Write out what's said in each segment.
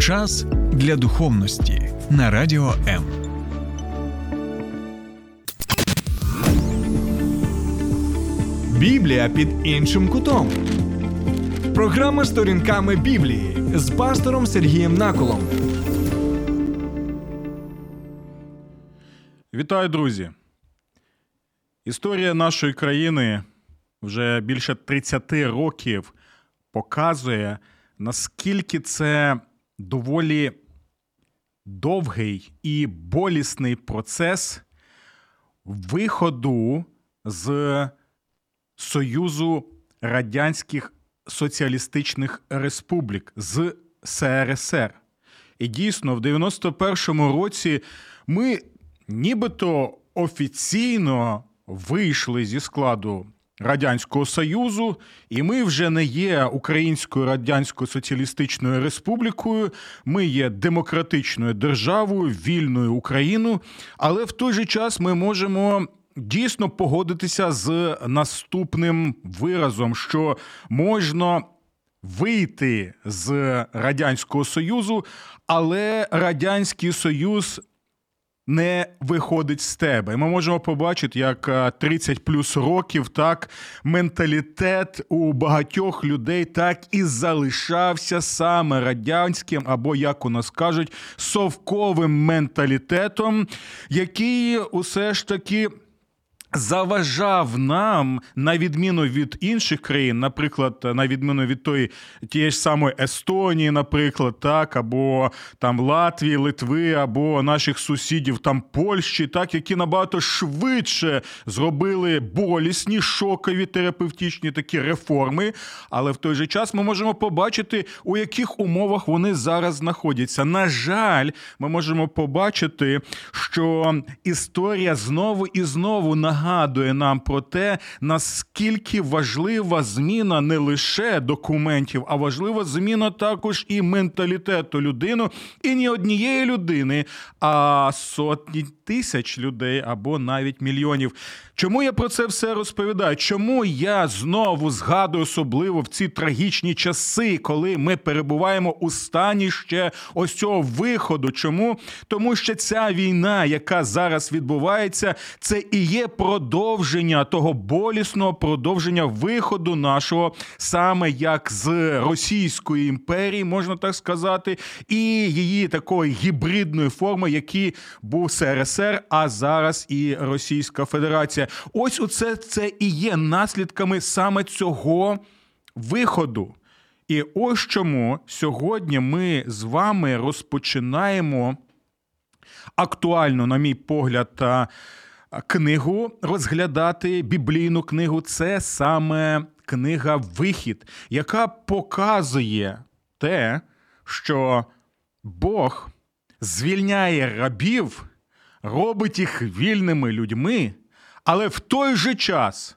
Час для духовності на радіо М. Біблія під іншим кутом. Програма сторінками Біблії з пастором Сергієм Наколом. Вітаю, друзі. Історія нашої країни вже більше 30 років показує, наскільки це доволі довгий і болісний процес виходу з Союзу Радянських Соціалістичних Республік з СРСР. І дійсно, в 91-му році ми нібито офіційно вийшли зі складу Радянського Союзу, і ми вже не є Українською Радянською Соціалістичною Республікою, ми є демократичною державою, вільною Україною, але в той же час ми можемо. Дійсно погодитися з наступним виразом, що можна вийти з Радянського Союзу, але Радянський Союз не виходить з тебе. І ми можемо побачити, як 30 плюс років так менталітет у багатьох людей так і залишався саме радянським, або, як у нас кажуть, совковим менталітетом, який усе ж таки заважав нам, на відміну від інших країн, наприклад, на відміну від тої тієї ж самої Естонії, наприклад, так, або там Латвії, Литви, або наших сусідів там Польщі, так, які набагато швидше зробили болісні, шокові терапевтичні такі реформи. Але в той же час ми можемо побачити, у яких умовах вони зараз знаходяться. На жаль, ми можемо побачити, що історія знову і знову нагадує, нагадує нам про те, наскільки важлива зміна не лише документів, а важлива зміна також і менталітету людини, і не однієї людини, а сотні тисяч людей або навіть мільйонів. Чому я про це все розповідаю? Чому я знову згадую особливо в ці трагічні часи, коли ми перебуваємо у стані ще ось цього виходу? Чому? Тому що ця війна, яка зараз відбувається, це і є продовження того болісного продовження виходу нашого саме як з Російської імперії, можна так сказати, і її такої гібридної форми, які був СРСР, а зараз і Російська Федерація. Ось оце це і є наслідками саме цього виходу. І ось чому сьогодні ми з вами розпочинаємо актуальну, на мій погляд, книгу розглядати біблійну книгу. Це саме книга Вихід, яка показує те, що Бог звільняє рабів, робить їх вільними людьми. Але в той же час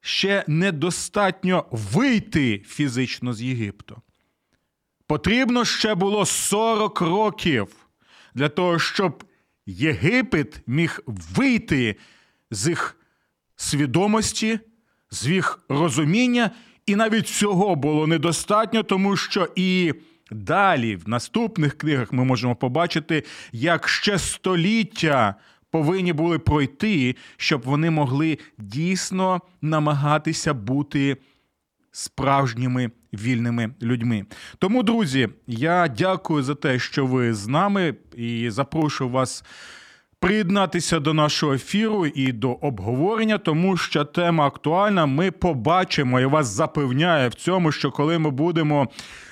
ще недостатньо вийти фізично з Єгипту. Потрібно ще було 40 років для того, щоб Єгипет міг вийти з їх свідомості, з їх розуміння, і навіть цього було недостатньо, тому що і далі в наступних книгах ми можемо побачити, як ще століття повинні були пройти, щоб вони могли дійсно намагатися бути справжніми вільними людьми. Тому, друзі, я дякую за те, що ви з нами, і запрошую вас приєднатися до нашого ефіру і до обговорення, тому що тема актуальна. Ми побачимо і вас запевняю в цьому, що коли ми будемо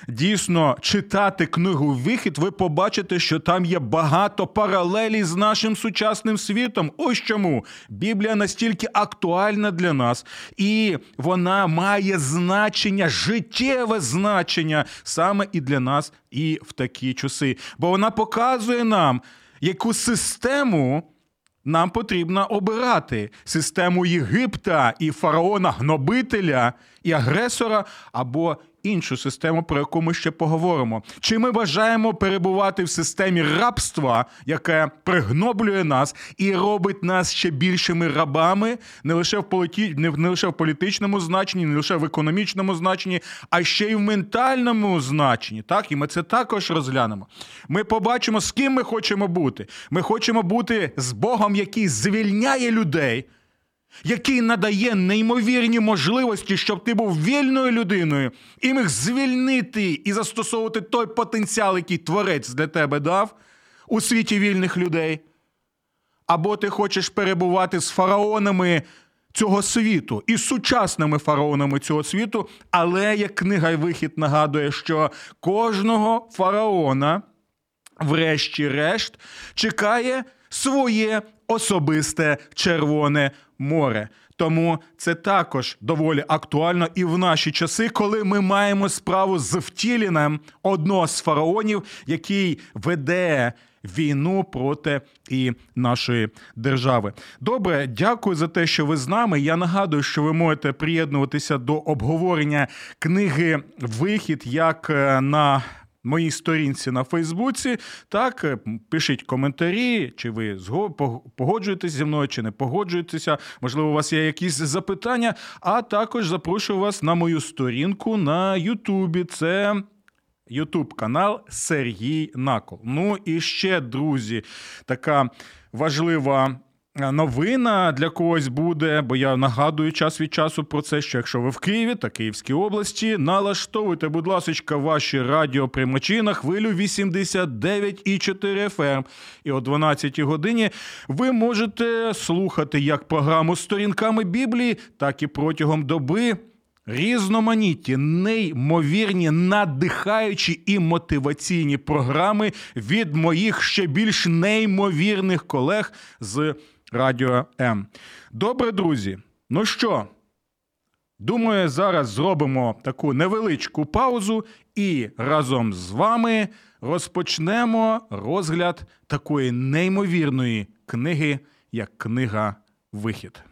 дійсно читати книгу Вихід, ви побачите, що там є багато паралелі з нашим сучасним світом. Ось чому Біблія настільки актуальна для нас, і вона має значення, життєве значення саме і для нас, і в такі часи. Бо вона показує нам яку систему нам потрібно обирати: систему Єгипта і фараона гнобителя і агресора, або іншу систему, про яку ми ще поговоримо. Чи ми бажаємо перебувати в системі рабства, яке пригноблює нас і робить нас ще більшими рабами, не лише в політі... не лише в політичному значенні, не лише в економічному значенні, а ще й в ментальному значенні. Так, і ми це також розглянемо. Ми побачимо, з ким ми хочемо бути. Ми хочемо бути з Богом, який звільняє людей який надає неймовірні можливості, щоб ти був вільною людиною і міг звільнити і застосовувати той потенціал, який творець для тебе дав у світі вільних людей. Або ти хочеш перебувати з фараонами цього світу і сучасними фараонами цього світу, але як книга вихід нагадує, що кожного фараона, врешті-решт, чекає своє особисте Червоне море. Тому це також доволі актуально і в наші часи, коли ми маємо справу з втіленням одного з фараонів, який веде. Війну проти і нашої держави. Добре, дякую за те, що ви з нами. Я нагадую, що ви можете приєднуватися до обговорення книги Вихід як е, на моїй сторінці на Фейсбуці. Так, е, пишіть коментарі, чи ви погоджуєтесь зі мною, чи не погоджуєтеся. Можливо, у вас є якісь запитання. А також запрошую вас на мою сторінку на Ютубі. Це. Ютуб канал Сергій Накол. Ну і ще, друзі, така важлива новина для когось буде, бо я нагадую час від часу про це, що якщо ви в Києві та Київській області, налаштовуйте, будь ласка, ваші радіоприймачі на хвилю 89,4 FM. І о 12 годині ви можете слухати як програму сторінками Біблії, так і протягом доби. Різноманітні, неймовірні, надихаючі і мотиваційні програми від моїх ще більш неймовірних колег з Радіо М. Добре, друзі. Ну що? Думаю, зараз зробимо таку невеличку паузу і разом з вами розпочнемо розгляд такої неймовірної книги, як книга Вихід.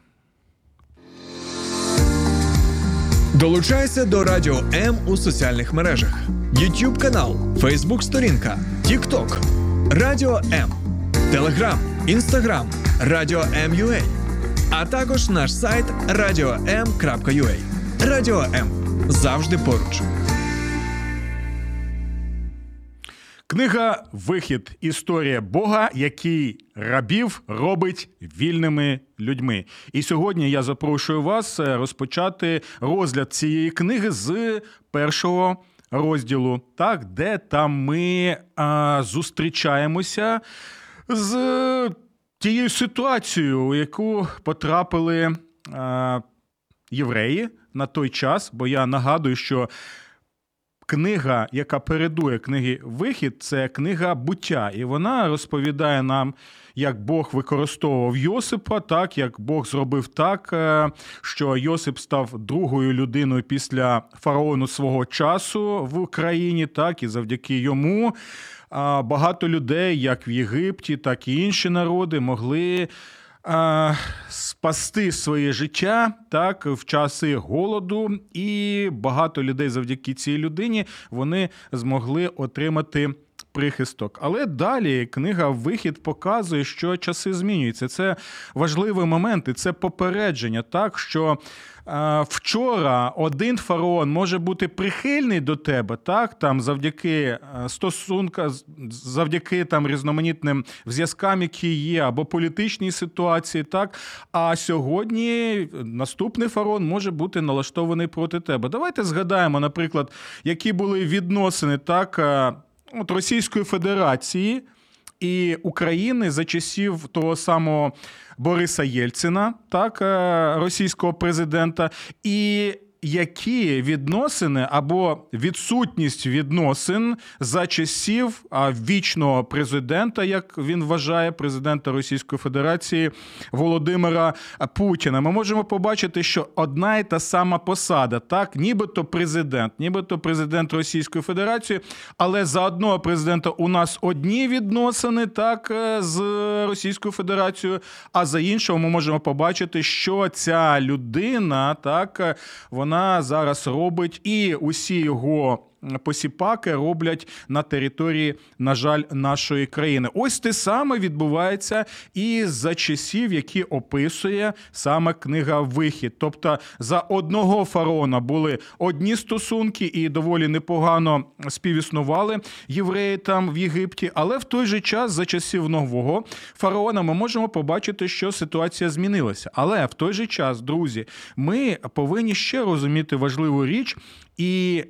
Долучайся до Радіо М у соціальних мережах: YouTube канал, Facebook сторінка, TikTok, Радіо М, Телеграм, Інстаграм. Радіо М.Ю.А. а також наш сайт radio.m.ua. Радіо М завжди поруч. Книга Вихід. Історія Бога, який рабів робить вільними людьми. І сьогодні я запрошую вас е, розпочати розгляд цієї книги з першого розділу, так, де там ми а, зустрічаємося з тією ситуацією, у яку потрапили е, євреї на той час, бо я нагадую, що книга, яка передує книги Вихід, це книга буття, і вона розповідає нам. Як Бог використовував Йосипа, так як Бог зробив так, е, що Йосип став другою людиною після фараону свого часу в Україні, так і завдяки йому багато людей, як в Єгипті, так і інші народи, могли спасти своє життя так в часи голоду, і багато людей завдяки цій людині вони змогли отримати. Прихисток, але далі книга Вихід показує, що часи змінюються. Це важливий момент, і це попередження, так що вчора один фараон може бути прихильний до тебе, так там завдяки е, стосунка, завдяки там різноманітним зв'язкам, які є, або політичній ситуації, так. А сьогодні наступний фараон може бути налаштований проти тебе. Давайте згадаємо, наприклад, які були відносини так е, от Російської Федерації і України за часів того самого Бориса Єльцина, так, е, російського президента, і які відносини або відсутність відносин за часів вічного президента, як він вважає, президента Російської Федерації Володимира Путіна. Ми можемо побачити, що одна і та сама посада, так, нібито президент, нібито президент Російської Федерації, але за одного президента у нас одні відносини, так, е, з Російською Федерацією, а за іншого ми можемо побачити, що ця людина так вона вона зараз робить, і усі його посіпаки роблять на території, на жаль, нашої країни. Ось те саме відбувається і за часів, які описує саме книга Вихід. Тобто за одного фараона були одні стосунки і доволі непогано співіснували євреї там в Єгипті, але в той же час, за часів нового фараона, ми можемо побачити, що ситуація змінилася. Але в той же час, друзі, ми повинні ще розуміти важливу річ і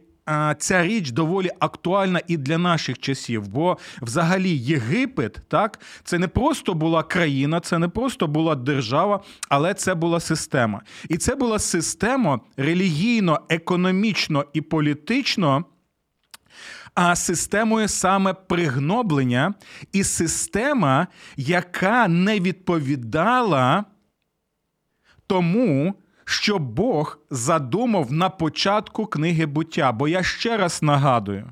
ця річ доволі актуальна і для наших часів, бо взагалі Єгипет, так, це не просто була країна, це не просто була держава, але це була система. І це була система релігійно, економічно і політично. А системою саме пригноблення і система, яка не відповідала тому, що Бог задумав на початку книги буття. Бо я ще раз нагадую,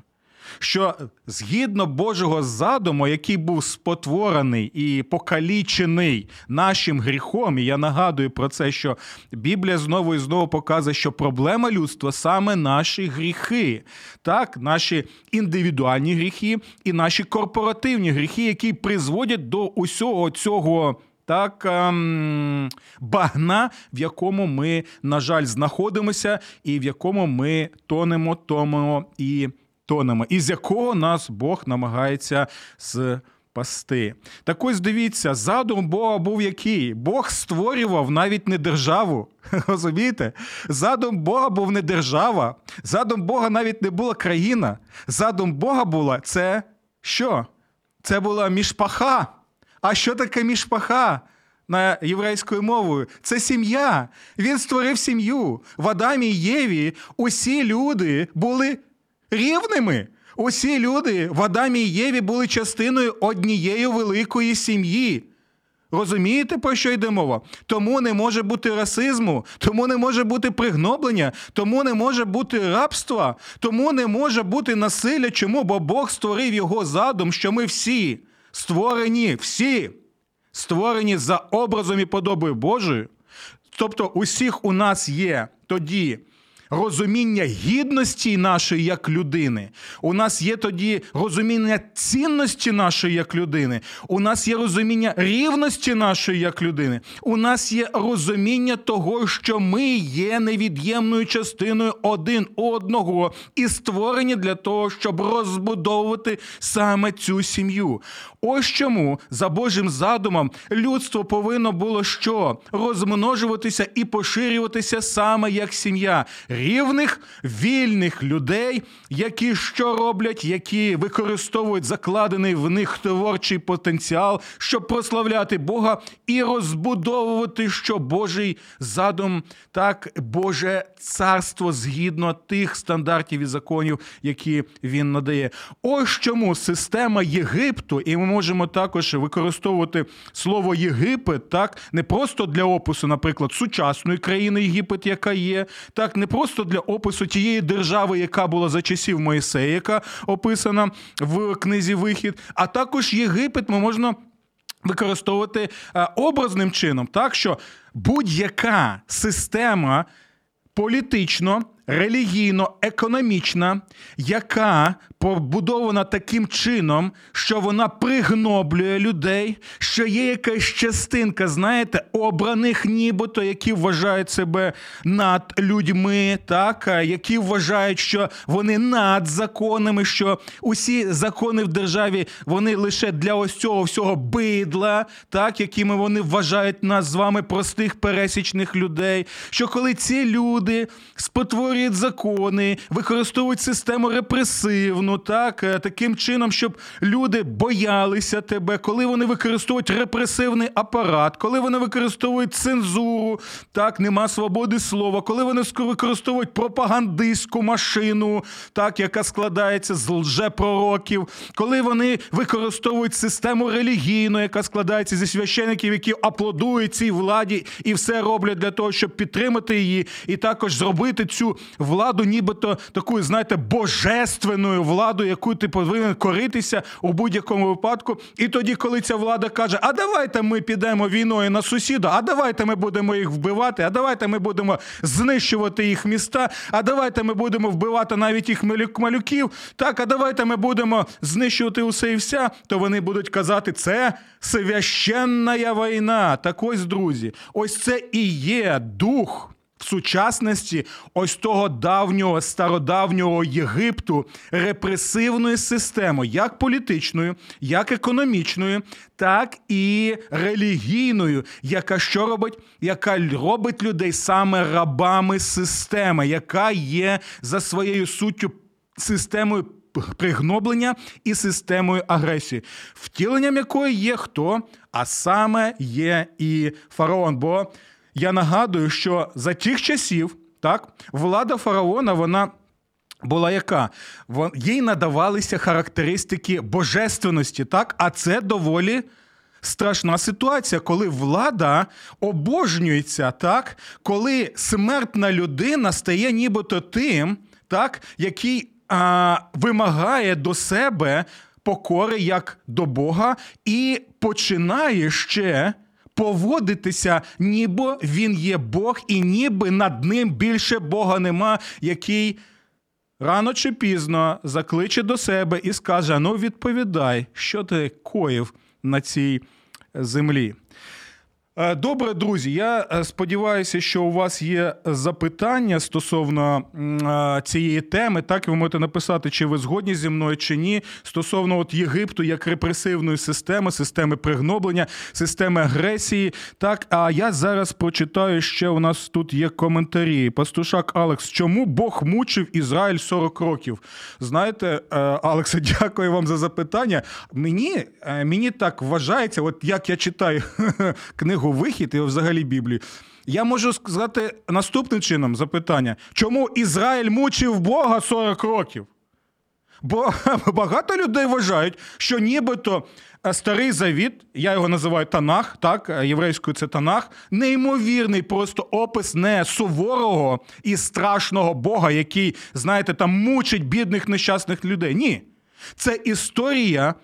що згідно Божого задуму, який був спотворений і покалічений нашим гріхом, і я нагадую про це, що Біблія знову і знову показує, що проблема людства саме наші гріхи, так, наші індивідуальні гріхи і наші корпоративні гріхи, які призводять до усього цього так ем, багна, в якому ми, на жаль, знаходимося, і в якому ми тонемо, томимо і тонемо, і з якого нас Бог намагається спасти. Так ось дивіться, задум Бога був який? Бог створював навіть не державу. Розумієте? Задум Бога був не держава, задум Бога навіть не була країна. Задум Бога була це що? Це була мішпаха. А що таке мішпаха? На єврейською мовою це сім'я. Він створив сім'ю. В Адамі і Єві усі люди були рівними. Усі люди в Адамі і Єві були частиною однієї великої сім'ї. Розумієте, про що йде мова? Тому не може бути расизму, тому не може бути пригноблення, тому не може бути рабства, тому не може бути насилля. Чому? Бо Бог створив його задум, що ми всі створені всі, створені за образом і подобою Божою. Тобто, усіх у нас є тоді розуміння гідності нашої як людини. У нас є тоді розуміння цінності нашої як людини. У нас є розуміння рівності нашої як людини. У нас є розуміння того, що ми є невід'ємною частиною один одного і створені для того, щоб розбудовувати саме цю сім'ю. Ось чому за Божим задумом людство повинно було що розмножуватися і поширюватися саме як сім'я рівних вільних людей, які що роблять, які використовують закладений в них творчий потенціал, щоб прославляти Бога і розбудовувати що Божий задум, так Боже царство згідно тих стандартів і законів, які він надає. Ось чому система Єгипту, і ми можемо також використовувати слово Єгипет, так не просто для опису, наприклад, сучасної країни Єгипет, яка є, так не просто для опису тієї держави, яка була за часів Моїсея, яка описана в книзі Вихід, а також Єгипет ми можна. Використовувати е, образним чином, так що будь-яка система політично релігійно-економічна, яка побудована таким чином, що вона пригноблює людей, що є якась частинка, знаєте, обраних, нібито, які вважають себе над людьми, так, які вважають, що вони над законами, що усі закони в державі вони лише для ось цього всього бидла, так, якими вони вважають нас з вами простих пересічних людей. Що коли ці люди спотворюють створюють закони, використовують систему репресивну, так е, таким чином, щоб люди боялися тебе, коли вони використовують репресивний апарат, коли вони використовують цензуру, так нема свободи слова, коли вони використовують пропагандистську машину, так яка складається з лжепророків, коли вони використовують систему релігійну, яка складається зі священиків, які аплодують цій владі і все роблять для того, щоб підтримати її, і також зробити цю владу, нібито такою, знаєте, божественною владою, яку ти повинен коритися у будь-якому випадку. І тоді, коли ця влада каже: А давайте ми підемо війною на сусіда, а давайте ми будемо їх вбивати, а давайте ми будемо знищувати їх міста, а давайте ми будемо вбивати навіть їх малюків. Так, а давайте ми будемо знищувати усе і вся, то вони будуть казати, це священна війна. Так ось, друзі, ось це і є дух. В сучасності ось того давнього стародавнього Єгипту репресивної системи, як політичною, як економічною, так і релігійною, яка що робить, яка робить людей саме рабами системи, яка є за своєю суттю системою пригноблення і системою агресії, втіленням якої є хто, а саме є і фараон. Бо я нагадую, що за тих часів так влада фараона вона. Була яка? Їй надавалися характеристики божественності, так? А це доволі страшна ситуація, коли влада обожнюється, так? коли смертна людина стає нібито тим, так, який а, вимагає до себе покори як до Бога, і починає ще. Поводитися, ніби він є Бог, і ніби над ним більше Бога нема, який рано чи пізно закличе до себе і скаже: Ну, відповідай, що ти коїв на цій землі. Е, добре, друзі. Я е, сподіваюся, що у вас є запитання стосовно е, цієї теми. Так, ви можете написати, чи ви згодні зі мною, чи ні. Стосовно от Єгипту як репресивної системи, системи пригноблення, системи агресії. Так, а я зараз прочитаю ще. У нас тут є коментарі. Пастушак Алекс, чому Бог мучив Ізраїль 40 років? Знаєте, Алексе, дякую вам за запитання. Мені мені так вважається, от як я читаю книгу книгу Вихід і взагалі Біблію. Я можу сказати наступним чином запитання: чому Ізраїль мучив Бога 40 років? Бо багато людей вважають, що нібито е, старий завіт, я його називаю Танах, так, е, єврейською це Танах, неймовірний просто опис не суворого і страшного Бога, який, знаєте, там мучить бідних нещасних людей. Ні. Це історія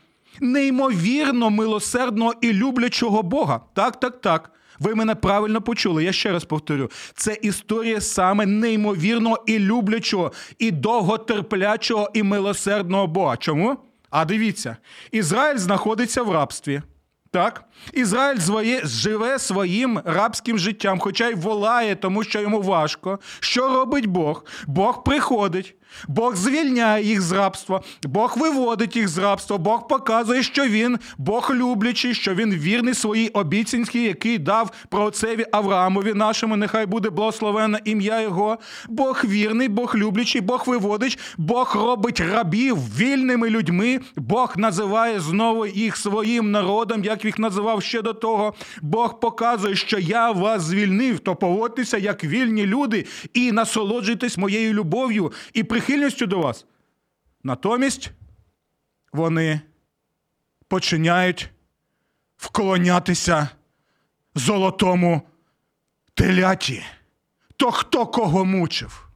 неймовірно милосердного і люблячого Бога. Так, так, так. Ви мене правильно почули. Я ще раз повторю: це історія саме неймовірного і люблячого, і довготерплячого, і милосердного Бога. Чому? А дивіться, Ізраїль знаходиться в рабстві. Так, Ізраїль своє, живе своїм рабським життям, хоча й волає, тому що йому важко. Що робить Бог? Бог приходить, Бог звільняє їх з рабства, Бог виводить їх з рабства, Бог показує, що він Бог люблячий, що він вірний своїй обіцянці, який дав про отцеві Авраамові нашому. Нехай буде благословенне ім'я Його. Бог вірний, Бог люблячий, Бог виводить, Бог робить рабів вільними людьми. Бог називає знову їх своїм народом, як їх називав ще до того. Бог показує, що я вас звільнив, то поводьтеся як вільні люди і насолоджуйтесь моєю любов'ю. і прихильністю до вас. Натомість вони починають вклонятися золотому теляті. То хто кого мучив?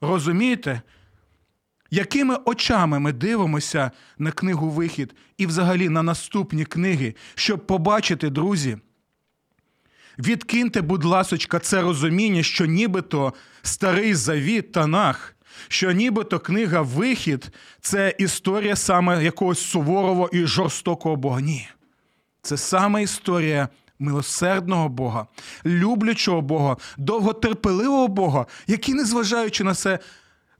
Розумієте? Якими очами ми дивимося на книгу Вихід і взагалі на наступні книги, щоб побачити, друзі? Відкиньте, будь ласочка, це розуміння, що нібито старий завіт Танах що нібито книга Вихід це історія саме якогось суворого і жорстокого Бога. Ні. Це саме історія милосердного Бога, люблячого Бога, довготерпеливого Бога, який, незважаючи на це,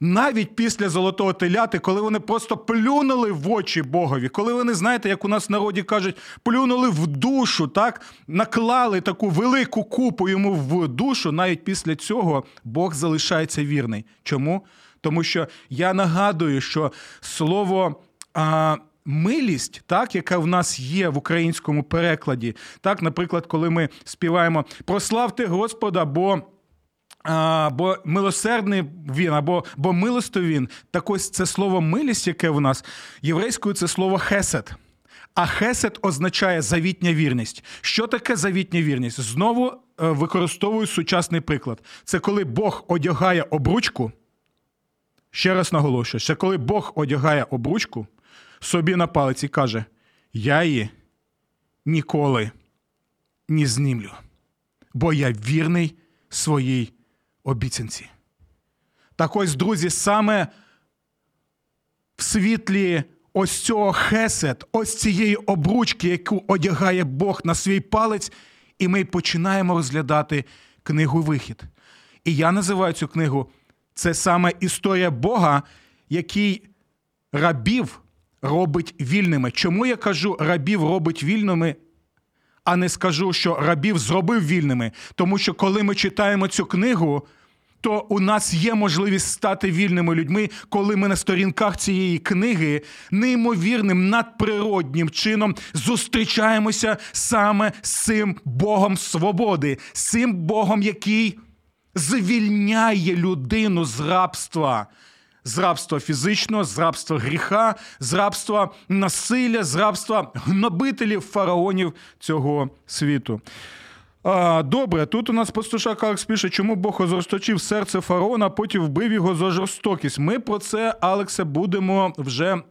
навіть після золотого теляти, коли вони просто плюнули в очі Богові, коли вони, знаєте, як у нас в народі кажуть, плюнули в душу, так наклали таку велику купу йому в душу, навіть після цього Бог залишається вірний. Чому? Тому що я нагадую, що слово. А, Милість, так, яка в нас є в українському перекладі, так, наприклад, коли ми співаємо Прославте Господа, бо а, бо милосердний він, або бо милосто він, так ось це слово милість, яке в нас єврейською це слово хесед. А хесед означає завітня вірність. Що таке завітня вірність? Знову е, використовую сучасний приклад. Це коли Бог одягає обручку. Ще раз наголошую, це коли Бог одягає обручку собі на палець і каже: Я її ніколи не знімлю, бо я вірний своїй обіцянці. Так ось, друзі, саме в світлі ось цього хесед, ось цієї обручки, яку одягає Бог на свій палець, і ми починаємо розглядати книгу Вихід. І я називаю цю книгу це саме історія Бога, який рабів робить вільними. Чому я кажу рабів робить вільними? А не скажу, що рабів зробив вільними. Тому що коли ми читаємо цю книгу, то у нас є можливість стати вільними людьми, коли ми на сторінках цієї книги неймовірним надприроднім чином зустрічаємося саме з цим Богом свободи, з цим Богом, який звільняє людину з рабства. З рабства фізичного, з рабства гріха, з рабства насилля, з рабства гнобителів фараонів цього світу. А, Добре, тут у нас пастушак Алекс пише, чому Бог озросточив серце фараона, а потім вбив його за жорстокість. Ми про це, Алексе, будемо вже.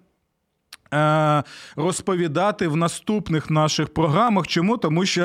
е, Розповідати в наступних наших програмах. Чому? Тому що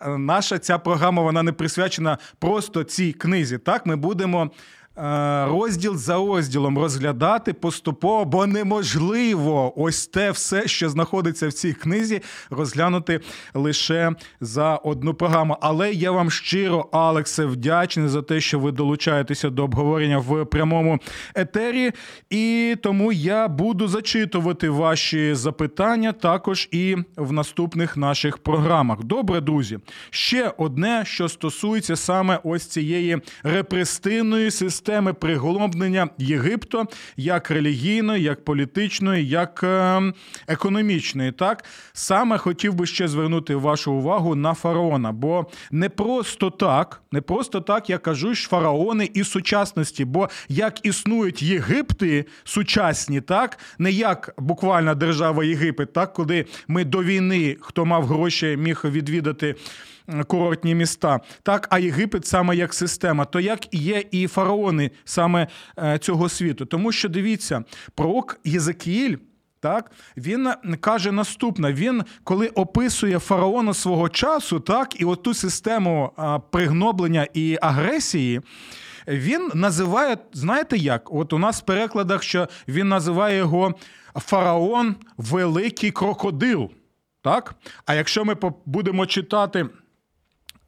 е, наша ця програма вона не присвячена просто цій книзі. Так, ми будемо розділ за розділом розглядати поступово, бо неможливо ось те все, що знаходиться в цій книзі, розглянути лише за одну програму. Але я вам щиро, Алексе, вдячний за те, що ви долучаєтеся до обговорення в прямому етері. І тому я буду зачитувати ваші запитання також і в наступних наших програмах. Добре, друзі. Ще одне, що стосується саме ось цієї репресивної системи приголомлення Єгипту, як релігійної, як політичної, як е, економічної. Так саме хотів би ще звернути вашу увагу на фараона, бо не просто так, не просто так я кажу, що фараони і сучасності, бо як існують Єгипти сучасні, так не як буквально держава Єгипет, так коли ми до війни, хто мав гроші, міг відвідати курортні міста, так а Єгипет саме як система, то як є і фараони саме е, цього світу, тому що дивіться, пророк Єзекіїль. Так, він каже наступне: він, коли описує фараона свого часу, так, і оту систему пригноблення і агресії, він називає, знаєте як? От у нас в перекладах, що він називає його фараон Великий крокодил. Так? А якщо ми будемо читати.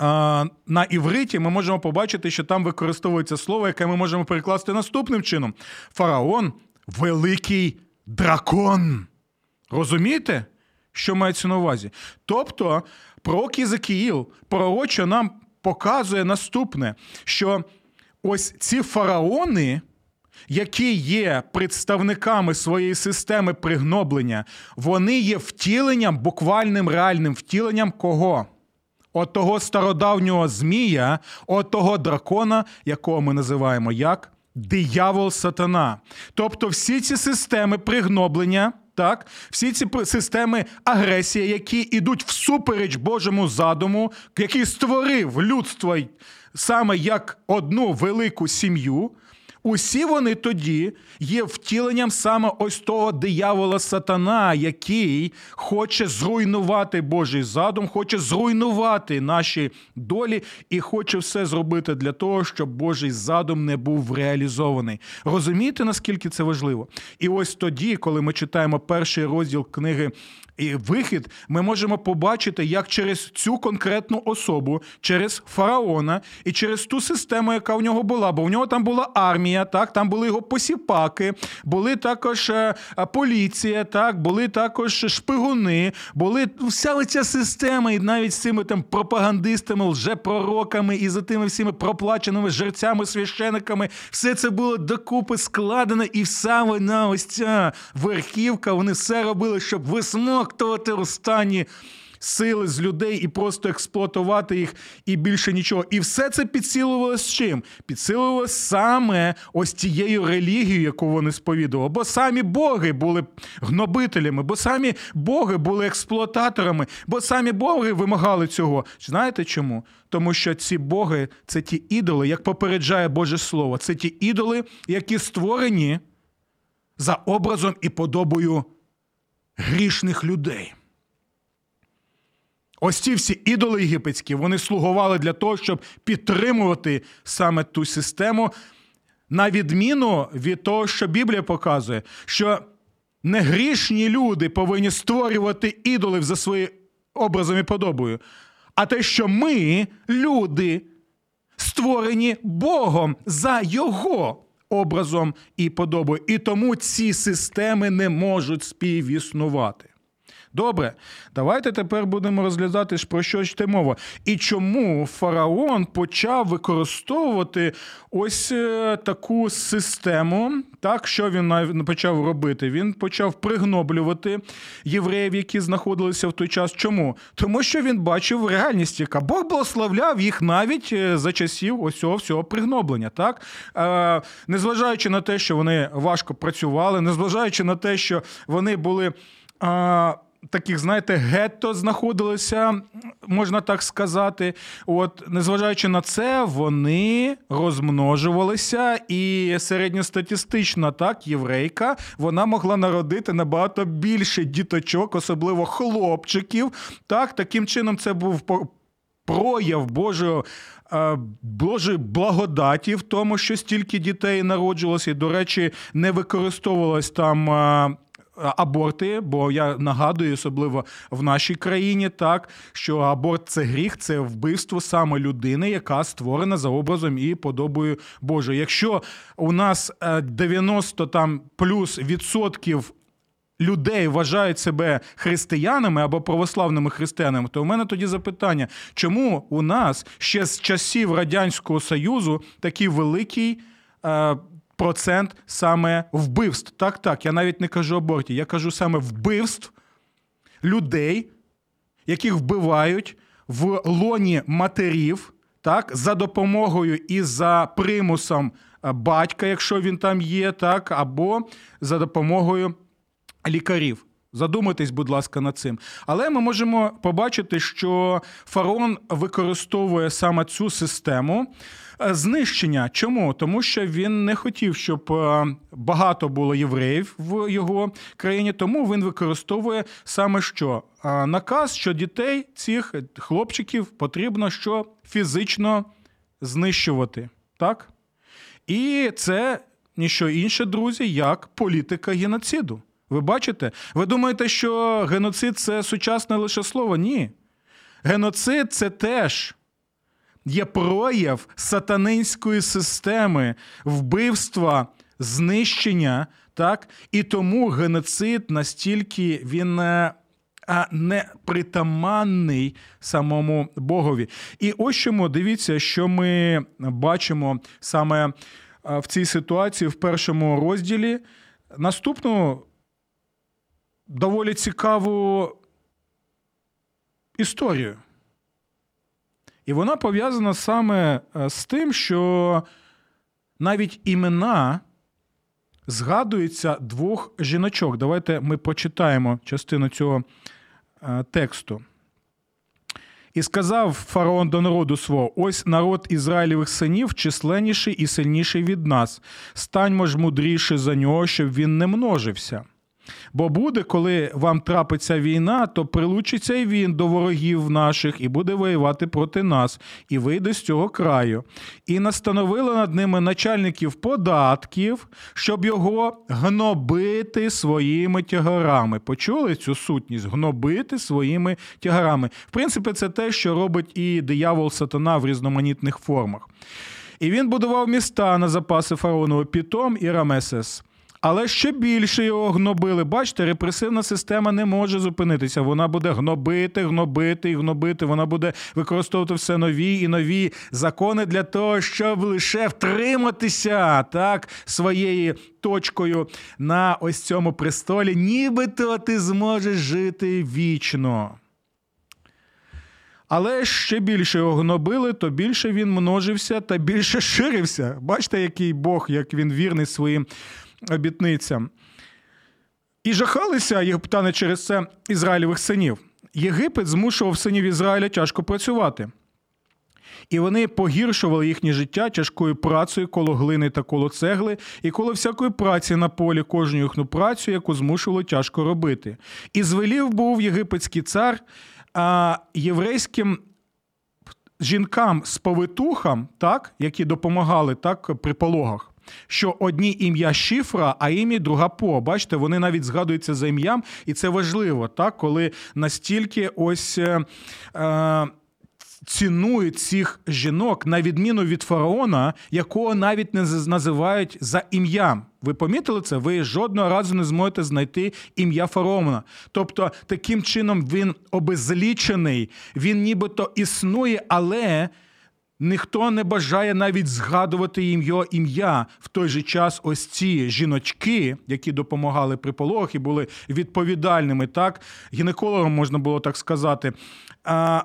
На івриті ми можемо побачити, що там використовується слово, яке ми можемо перекласти наступним чином: фараон великий дракон. Розумієте, що мається на увазі? Тобто, пророк Єзекіїл пророчо нам показує наступне, що ось ці фараони, які є представниками своєї системи пригноблення, вони є втіленням, буквальним реальним втіленням кого? От того стародавнього змія, от того дракона, якого ми називаємо як диявол сатана. Тобто всі ці системи пригноблення, так, всі ці системи агресії, які йдуть всупереч Божому задуму, який створив людство саме як одну велику сім'ю. Усі вони тоді є втіленням саме ось того диявола сатана, який хоче зруйнувати Божий задум, хоче зруйнувати наші долі і хоче все зробити для того, щоб Божий задум не був реалізований. Розумієте, наскільки це важливо? І ось тоді, коли ми читаємо перший розділ книги і вихід, ми можемо побачити, як через цю конкретну особу, через фараона і через ту систему, яка в нього була, бо в нього там була армія, так? Там були його посіпаки, були також е, е, поліція, так? Були також шпигуни, були вся ця система, і навіть з цими там пропагандистами, лжепророками і за тими всіми проплаченими жерцями, священиками, все це було докупи складено, і саме на ось ця верхівка, вони все робили, щоб висмоктувати останні сили з людей і просто експлуатувати їх, і більше нічого. І все це підсилувалося з чим? Підсилувалося саме ось тією релігією, яку вони сповідували. Бо самі боги були гнобителями, бо самі боги були експлуататорами, бо самі боги вимагали цього. Знаєте чому? Тому що ці боги це ті ідоли, як попереджає Боже Слово, це ті ідоли, які створені за образом і подобою грішних людей. Ось ці всі ідоли єгипетські вони слугували для того, щоб підтримувати саме ту систему, на відміну від того, що Біблія показує, що негрішні люди повинні створювати ідолів за своїм образом і подобою. А те, що ми, люди, створені Богом за Його образом і подобою. І тому ці системи не можуть співіснувати. Добре, давайте тепер будемо розглядати, про що йде мова. І чому фараон почав використовувати ось е, таку систему, так що він почав робити? Він почав пригноблювати євреїв, які знаходилися в той час. Чому? Тому що він бачив реальність, яка Бог благословляв їх навіть е, за часів ось цього всього пригноблення. Так? Е, незважаючи на те, що вони важко працювали, незважаючи на те, що вони були таких, знаєте, гетто знаходилися, можна так сказати. От, незважаючи на це, вони розмножувалися, і середньостатистична так, єврейка вона могла народити набагато більше діточок, особливо хлопчиків. Так, Таким чином, це був прояв Божого. Е, Божої благодаті в тому, що стільки дітей народжувалося, і, до речі, не використовувалось там е, аборти, бо я нагадую, особливо в нашій країні, так що аборт це гріх, це вбивство саме людини, яка створена за образом і подобою Божою. Якщо у нас 90 е, там плюс відсотків. Людей вважають себе християнами або православними християнами, то у мене тоді запитання, чому у нас ще з часів Радянського Союзу такий великий е, процент саме вбивств. Так, так, я навіть не кажу абортів, я кажу саме вбивств людей, яких вбивають в лоні матерів, так, за допомогою і за примусом е, батька, якщо він там є, так, або за допомогою лікарів. Задумайтесь, будь ласка, над цим. Але ми можемо побачити, що фараон використовує саме цю систему знищення. Чому? Тому що він не хотів, щоб е, багато було євреїв в його країні. Тому він використовує саме що е, наказ, що дітей цих хлопчиків потрібно що фізично знищувати. Так? І це ніщо інше, друзі, як політика геноциду. Ви бачите? Ви думаєте, що геноцид це сучасне лише слово? Ні. Геноцид це теж є прояв сатанинської системи вбивства, знищення. так? І тому геноцид настільки він е, не притаманний самому Богові. І ось чому дивіться, що ми бачимо саме е, в цій ситуації в першому розділі. Наступну доволі цікаву історію. І вона пов'язана саме е, з тим, що навіть імена згадуються двох жіночок. Давайте ми почитаємо частину цього е, тексту. І сказав фараон до народу свого: ось народ Ізраїлевих синів численніший і сильніший від нас. Станьмо ж мудріше за нього, щоб він не множився. Бо буде, коли вам трапиться війна, то прилучиться і він до ворогів наших і буде воювати проти нас, і вийде з цього краю. І настановили над ними начальників податків, щоб його гнобити своїми тягарами. Почули цю сутність гнобити своїми тягарами. В принципі, це те, що робить і диявол сатана в різноманітних формах. І він будував міста на запаси фараонову Пітом і Рамесес. Але ще більше його гнобили. Бачите, репресивна система не може зупинитися. Вона буде гнобити, гнобити і гнобити. Вона буде використовувати все нові і нові закони для того, щоб лише втриматися так своєю точкою на ось цьому престолі, нібито ти зможеш жити вічно. Але ще більше його гнобили, то більше він множився та більше ширився. Бачите, який Бог, як він вірний своїм обітницям. І жахалися єгиптяни через це Ізраїльових синів. Єгипет змушував синів Ізраїля тяжко працювати. І вони погіршували їхнє життя тяжкою працею коло глини та коло цегли, і коло всякої праці на полі кожну їхню працю, яку змушували тяжко робити. І звелів був єгипетський цар а, єврейським жінкам з повитухам, так, які допомагали так, при пологах. Що одні ім'я Шифра, а ім'я друга По. Бачите, вони навіть згадуються за ім'ям, і це важливо, так, коли настільки ось е, е, цінують цих жінок, на відміну від фараона, якого навіть не називають за ім'ям. Ви помітили це? Ви жодного разу не зможете знайти ім'я фараона. Тобто, таким чином він обезлічений, він нібито існує, але. Ніхто не бажає навіть згадувати їм його ім'я в той же час. Ось ці жіночки, які допомагали при пологах і були відповідальними, так гінекологам можна було так сказати.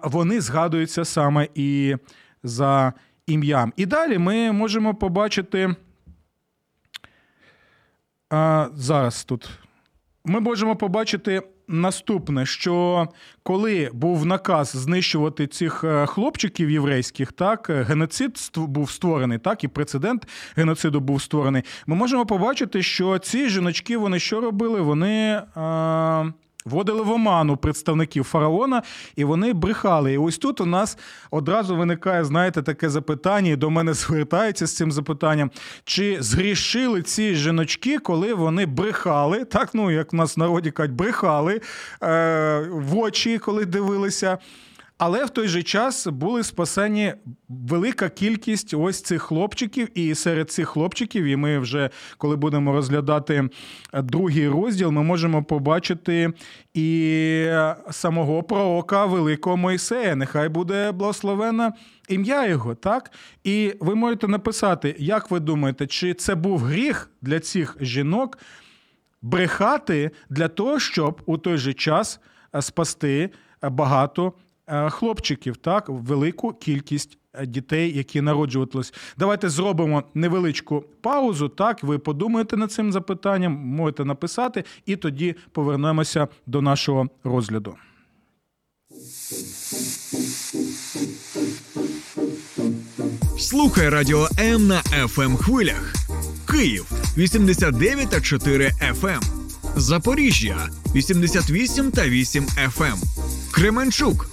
Вони згадуються саме і за ім'ям. І далі ми можемо побачити. Зараз тут ми можемо побачити наступне: що коли був наказ знищувати цих е, хлопчиків єврейських, так геноцид був створений, так і прецедент геноциду був створений. Ми можемо побачити, що ці жіночки вони що робили? Вони. А... Вводили в оману представників фараона, і вони брехали. І ось тут у нас одразу виникає, знаєте, таке запитання, і до мене звертаються з цим запитанням: чи згрішили ці жіночки, коли вони брехали, так, ну як в нас в народі кажуть, брехали е- в очі, коли дивилися. Але в той же час були спасені велика кількість ось цих хлопчиків, і серед цих хлопчиків, і ми вже коли будемо розглядати другий розділ, ми можемо побачити і самого пророка Великого Мойсея. Нехай буде благословена ім'я його, так? І ви можете написати, як ви думаєте, чи це був гріх для цих жінок брехати для того, щоб у той же час спасти багато Е, хлопчиків, так, велику кількість е, дітей, які народжувались. Давайте зробимо невеличку паузу. Так, ви подумаєте над цим запитанням, можете написати, і тоді повернемося до нашого розгляду. Слухай радіо М на fm ем хвилях. Київ 89,4 FM. Ем. Запоріжжя 88 та 8 FM. Ем. Кременчук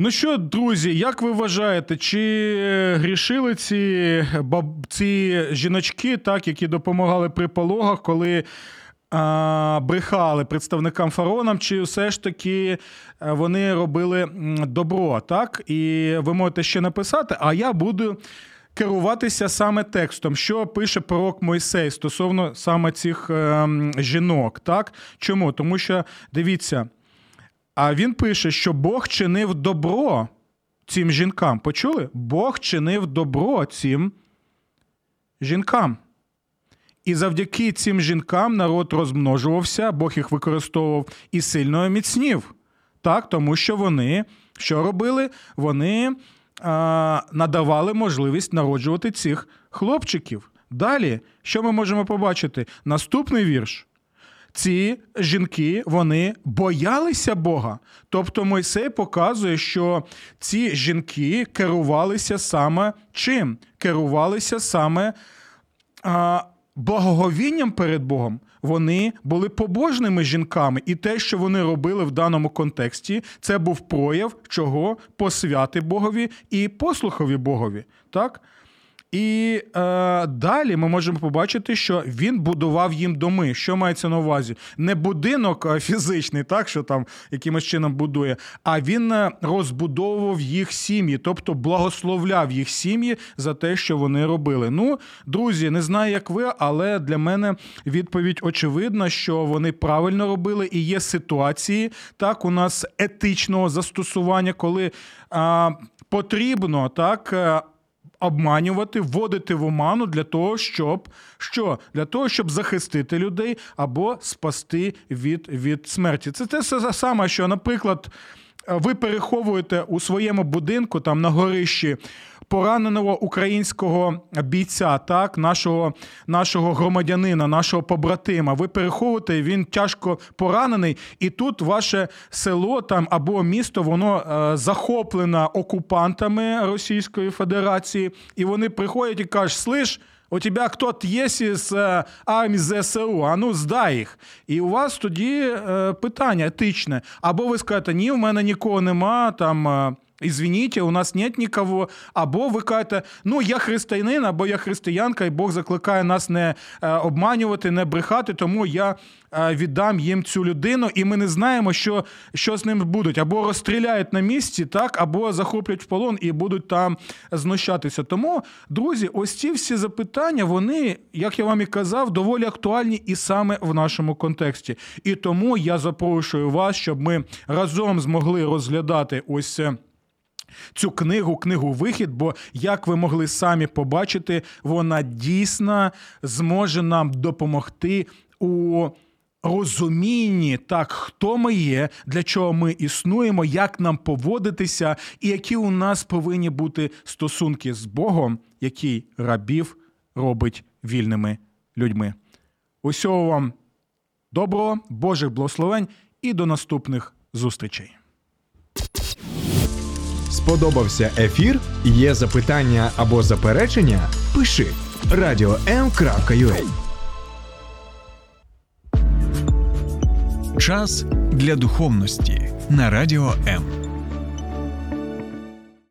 Ну що, друзі, як ви вважаєте, чи грішили ці баб... ці жіночки, так, які допомагали при пологах, коли а, брехали представникам фаронам, чи все ж таки е, вони робили добро? так? І ви можете ще написати, а я буду. Керуватися саме текстом, що пише пророк Мойсей стосовно саме цих е, жінок. Так? Чому? Тому що дивіться, а він пише, що Бог чинив добро цим жінкам. Почули? Бог чинив добро цим жінкам. І завдяки цим жінкам народ розмножувався, Бог їх використовував і сильно міцнів. Так, Тому що вони що робили? Вони а, надавали можливість народжувати цих хлопчиків. Далі, що ми можемо побачити? Наступний вірш ці жінки вони боялися Бога. Тобто Мойсей показує, що ці жінки керувалися саме чим? Керувалися саме а, благоговінням перед Богом. Вони були побожними жінками, і те, що вони робили в даному контексті, це був прояв чого посвяти Богові і послухові Богові. Так? І е, далі ми можемо побачити, що він будував їм доми. Що мається на увазі? Не будинок фізичний, так що там якимось чином будує, а він е, розбудовував їх сім'ї, тобто благословляв їх сім'ї за те, що вони робили. Ну, друзі, не знаю, як ви, але для мене відповідь очевидна, що вони правильно робили, і є ситуації так у нас етичного застосування, коли а, потрібно так. Е, обманювати, вводити в оману для того, щоб що? Для того, щоб захистити людей або спасти від від смерті. Це те саме, що, наприклад, ви переховуєте у своєму будинку там на горищі пораненого українського бійця, так, нашого нашого громадянина, нашого побратима. Ви переховуєте, він тяжко поранений, і тут ваше село там або місто воно е, захоплене окупантами Російської Федерації, і вони приходять і кажуть, слиш. У тебе хто-то є з е, армії ЗСУ, а ну здай їх. І у вас тоді е, питання етичне. Або ви скажете, ні, в мене нікого нема, там Извините, у нас нет нікого. Або ви кажете, ну я християнин, або я християнка, і Бог закликає нас не е, обманювати, не брехати, тому я е, віддам їм цю людину, і ми не знаємо, що що з ним будуть. Або розстріляють на місці, так, або захоплять в полон і будуть там знущатися. Тому, друзі, ось ці всі запитання, вони, як я вам і казав, доволі актуальні і саме в нашому контексті. І тому я запрошую вас, щоб ми разом змогли розглядати ось цю книгу, книгу Вихід, бо, як ви могли самі побачити, вона дійсно зможе нам допомогти у. Розумінні так, хто ми є, для чого ми існуємо, як нам поводитися, і які у нас повинні бути стосунки з Богом, який рабів робить вільними людьми. Усього вам доброго, Божих благословень і до наступних зустрічей. Сподобався ефір? Є запитання або заперечення? Пиши radio.m.ua Час для духовності на радіо М.